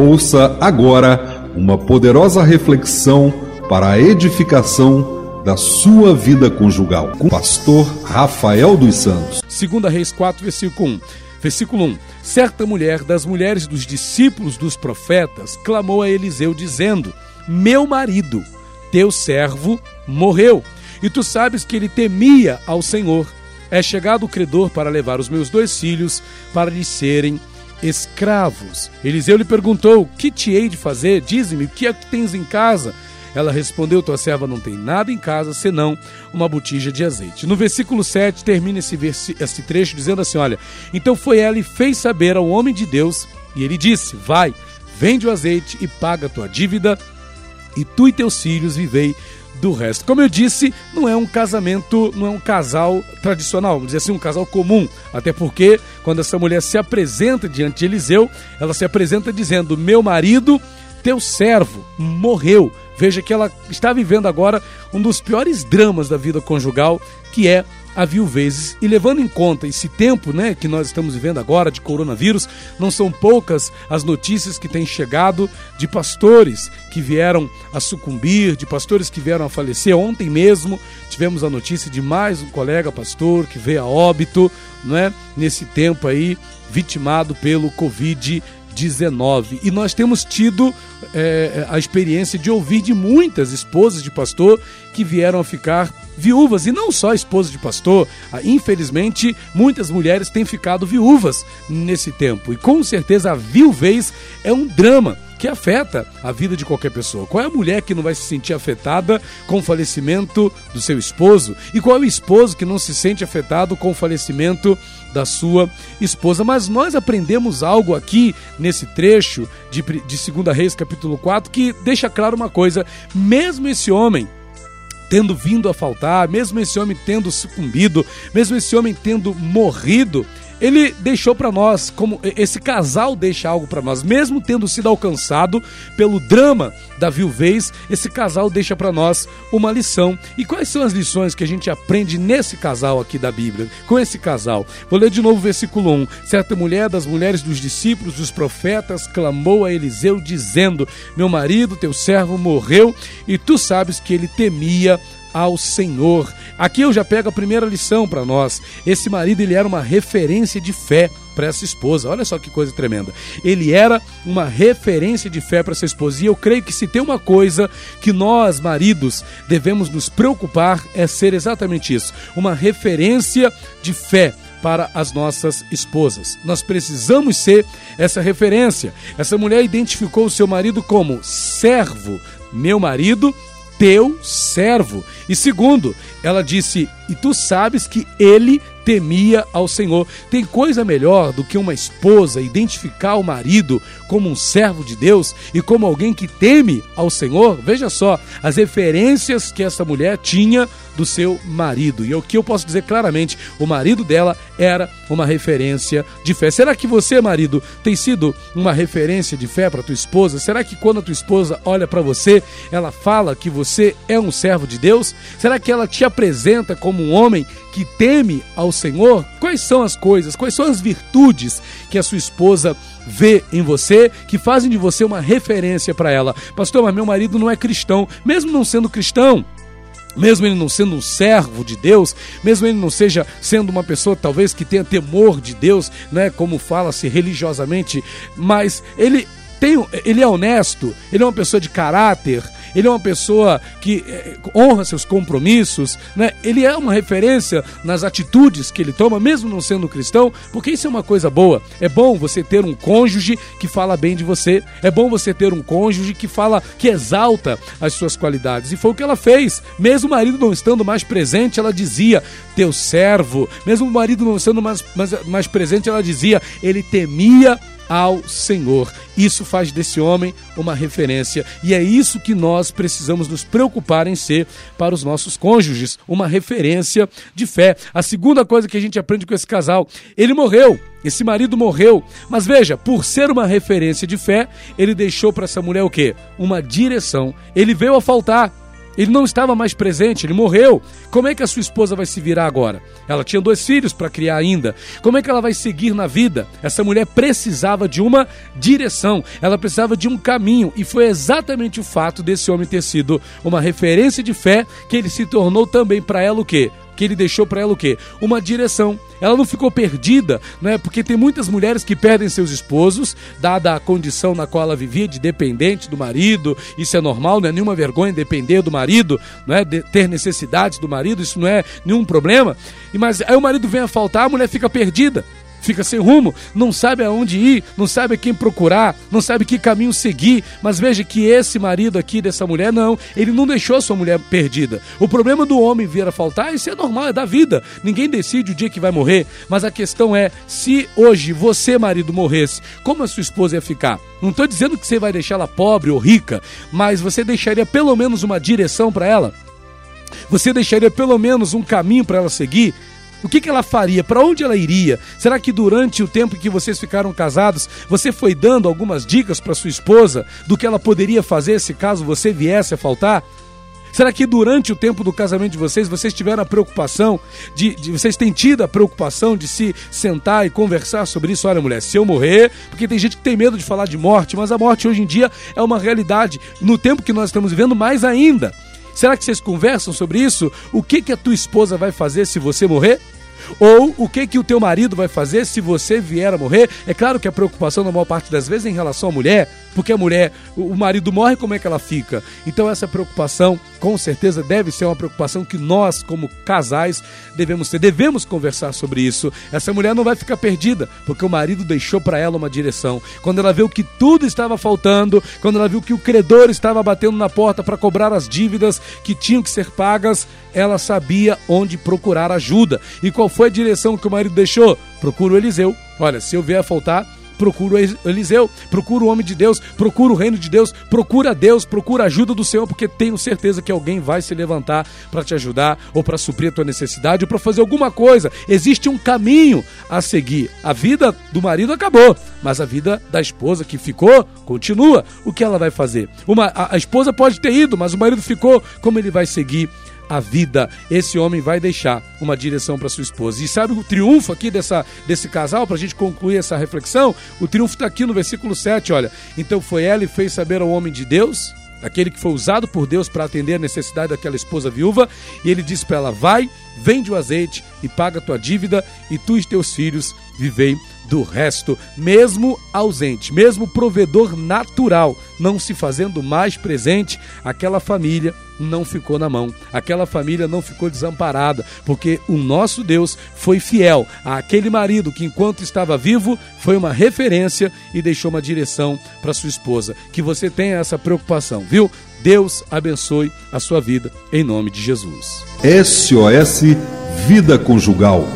Ouça agora uma poderosa reflexão para a edificação da sua vida conjugal com o pastor Rafael dos Santos. Segunda Reis 4, versículo 1. Versículo 1. Certa mulher das mulheres dos discípulos dos profetas clamou a Eliseu dizendo: Meu marido, teu servo, morreu, e tu sabes que ele temia ao Senhor. É chegado o credor para levar os meus dois filhos para lhes serem escravos. Eliseu lhe perguntou: Que te hei de fazer? Dize-me, o que é que tens em casa? Ela respondeu: Tua serva não tem nada em casa senão uma botija de azeite. No versículo 7 termina esse, esse trecho dizendo assim: Olha, então foi ela e fez saber ao homem de Deus, e ele disse: Vai, vende o azeite e paga a tua dívida, e tu e teus filhos vivei do resto. Como eu disse, não é um casamento, não é um casal tradicional, vamos dizer assim, um casal comum. Até porque, quando essa mulher se apresenta diante de Eliseu, ela se apresenta dizendo: Meu marido, teu servo, morreu. Veja que ela está vivendo agora um dos piores dramas da vida conjugal, que é a viuvez. E levando em conta esse tempo né, que nós estamos vivendo agora de coronavírus, não são poucas as notícias que têm chegado de pastores que vieram a sucumbir, de pastores que vieram a falecer. Ontem mesmo tivemos a notícia de mais um colega pastor que veio a óbito, não é? Nesse tempo aí, vitimado pelo Covid-19. 19. E nós temos tido é, a experiência de ouvir de muitas esposas de pastor que vieram a ficar viúvas. E não só esposas de pastor, ah, infelizmente, muitas mulheres têm ficado viúvas nesse tempo. E com certeza a viuvez é um drama que afeta a vida de qualquer pessoa. Qual é a mulher que não vai se sentir afetada com o falecimento do seu esposo? E qual é o esposo que não se sente afetado com o falecimento da sua esposa? Mas nós aprendemos algo aqui nesse trecho de, de 2 Reis, capítulo 4, que deixa claro uma coisa: mesmo esse homem tendo vindo a faltar, mesmo esse homem tendo sucumbido, mesmo esse homem tendo morrido, ele deixou para nós, como esse casal deixa algo para nós, mesmo tendo sido alcançado pelo drama da viuvez, esse casal deixa para nós uma lição. E quais são as lições que a gente aprende nesse casal aqui da Bíblia? Com esse casal. Vou ler de novo o versículo 1. Certa mulher das mulheres dos discípulos dos profetas clamou a Eliseu dizendo: Meu marido, teu servo morreu, e tu sabes que ele temia ao Senhor. Aqui eu já pego a primeira lição para nós. Esse marido ele era uma referência de fé para essa esposa. Olha só que coisa tremenda. Ele era uma referência de fé para essa esposa. E eu creio que se tem uma coisa que nós, maridos, devemos nos preocupar é ser exatamente isso, uma referência de fé para as nossas esposas. Nós precisamos ser essa referência. Essa mulher identificou o seu marido como servo. Meu marido teu servo. E segundo, ela disse: E tu sabes que ele temia ao Senhor. Tem coisa melhor do que uma esposa identificar o marido como um servo de Deus e como alguém que teme ao Senhor? Veja só as referências que essa mulher tinha do seu marido. E o que eu posso dizer claramente, o marido dela era uma referência de fé. Será que você, marido, tem sido uma referência de fé para tua esposa? Será que quando a tua esposa olha para você, ela fala que você é um servo de Deus? Será que ela te apresenta como um homem que teme ao Senhor? Quais são as coisas, quais são as virtudes que a sua esposa vê em você, que fazem de você uma referência para ela? Pastor, mas meu marido não é cristão, mesmo não sendo cristão mesmo ele não sendo um servo de Deus, mesmo ele não seja sendo uma pessoa talvez que tenha temor de Deus, né, como fala-se religiosamente, mas ele tem, ele é honesto, ele é uma pessoa de caráter, ele é uma pessoa que eh, honra seus compromissos, né? ele é uma referência nas atitudes que ele toma, mesmo não sendo cristão, porque isso é uma coisa boa. É bom você ter um cônjuge que fala bem de você, é bom você ter um cônjuge que fala, que exalta as suas qualidades. E foi o que ela fez. Mesmo o marido não estando mais presente, ela dizia: Teu servo. Mesmo o marido não estando mais, mais, mais presente, ela dizia: Ele temia ao Senhor. Isso faz desse homem uma referência e é isso que nós precisamos nos preocupar em ser para os nossos cônjuges, uma referência de fé. A segunda coisa que a gente aprende com esse casal, ele morreu, esse marido morreu, mas veja, por ser uma referência de fé, ele deixou para essa mulher o quê? Uma direção. Ele veio a faltar, Ele não estava mais presente, ele morreu. Como é que a sua esposa vai se virar agora? Ela tinha dois filhos para criar ainda. Como é que ela vai seguir na vida? Essa mulher precisava de uma direção, ela precisava de um caminho. E foi exatamente o fato desse homem ter sido uma referência de fé que ele se tornou também para ela o quê? Que ele deixou para ela o quê? Uma direção. Ela não ficou perdida, né? Porque tem muitas mulheres que perdem seus esposos, dada a condição na qual ela vivia de dependente do marido. Isso é normal, não é nenhuma vergonha depender do marido, não é de ter necessidades do marido, isso não é nenhum problema. Mas aí o marido vem a faltar, a mulher fica perdida fica sem rumo, não sabe aonde ir, não sabe quem procurar, não sabe que caminho seguir. Mas veja que esse marido aqui dessa mulher, não, ele não deixou sua mulher perdida. O problema do homem vir a faltar, isso é normal, é da vida. Ninguém decide o dia que vai morrer. Mas a questão é: se hoje você, marido, morresse, como a sua esposa ia ficar? Não estou dizendo que você vai deixá-la pobre ou rica, mas você deixaria pelo menos uma direção para ela? Você deixaria pelo menos um caminho para ela seguir? O que, que ela faria? Para onde ela iria? Será que durante o tempo que vocês ficaram casados, você foi dando algumas dicas para sua esposa do que ela poderia fazer se caso você viesse a faltar? Será que durante o tempo do casamento de vocês, vocês tiveram a preocupação de, de, vocês têm tido a preocupação de se sentar e conversar sobre isso? Olha, mulher, se eu morrer, porque tem gente que tem medo de falar de morte, mas a morte hoje em dia é uma realidade. No tempo que nós estamos vivendo, mais ainda. Será que vocês conversam sobre isso? O que, que a tua esposa vai fazer se você morrer? Ou o que que o teu marido vai fazer se você vier a morrer? É claro que a preocupação na maior parte das vezes é em relação à mulher, porque a mulher, o marido morre, como é que ela fica? Então essa preocupação, com certeza, deve ser uma preocupação que nós, como casais, devemos ter. Devemos conversar sobre isso. Essa mulher não vai ficar perdida, porque o marido deixou para ela uma direção. Quando ela viu que tudo estava faltando, quando ela viu que o credor estava batendo na porta para cobrar as dívidas que tinham que ser pagas, ela sabia onde procurar ajuda. E qual foi a direção que o marido deixou? Procura o Eliseu. Olha, se eu vier a faltar, procura o Eliseu, procura o homem de Deus, procura o reino de Deus, procura Deus, procura a ajuda do Senhor, porque tenho certeza que alguém vai se levantar para te ajudar, ou para suprir a tua necessidade, ou para fazer alguma coisa. Existe um caminho a seguir. A vida do marido acabou, mas a vida da esposa que ficou continua. O que ela vai fazer? Uma, a, a esposa pode ter ido, mas o marido ficou. Como ele vai seguir? A vida. Esse homem vai deixar uma direção para sua esposa. E sabe o triunfo aqui dessa, desse casal, para a gente concluir essa reflexão? O triunfo está aqui no versículo 7, olha. Então foi ela e fez saber ao homem de Deus, aquele que foi usado por Deus para atender a necessidade daquela esposa viúva, e ele disse para ela: Vai, vende o azeite e paga a tua dívida, e tu e teus filhos vivei do resto, mesmo ausente, mesmo provedor natural, não se fazendo mais presente, aquela família não ficou na mão, aquela família não ficou desamparada, porque o nosso Deus foi fiel àquele marido que, enquanto estava vivo, foi uma referência e deixou uma direção para sua esposa. Que você tenha essa preocupação, viu? Deus abençoe a sua vida em nome de Jesus. SOS Vida Conjugal